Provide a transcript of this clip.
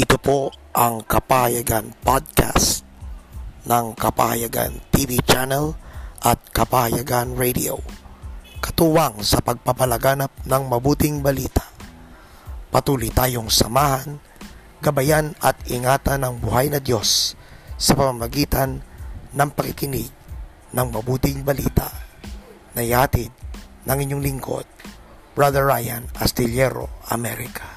Ito po ang Kapayagan Podcast ng Kapayagan TV channel at Kapayagan Radio. Katuwang sa pagpapalaganap ng mabuting balita. Patuloy tayong samahan, gabayan at ingatan ng buhay na Diyos sa pamamagitan ng pakikinig ng mabuting balita na yatid ng inyong lingkod, Brother Ryan Astillero, America.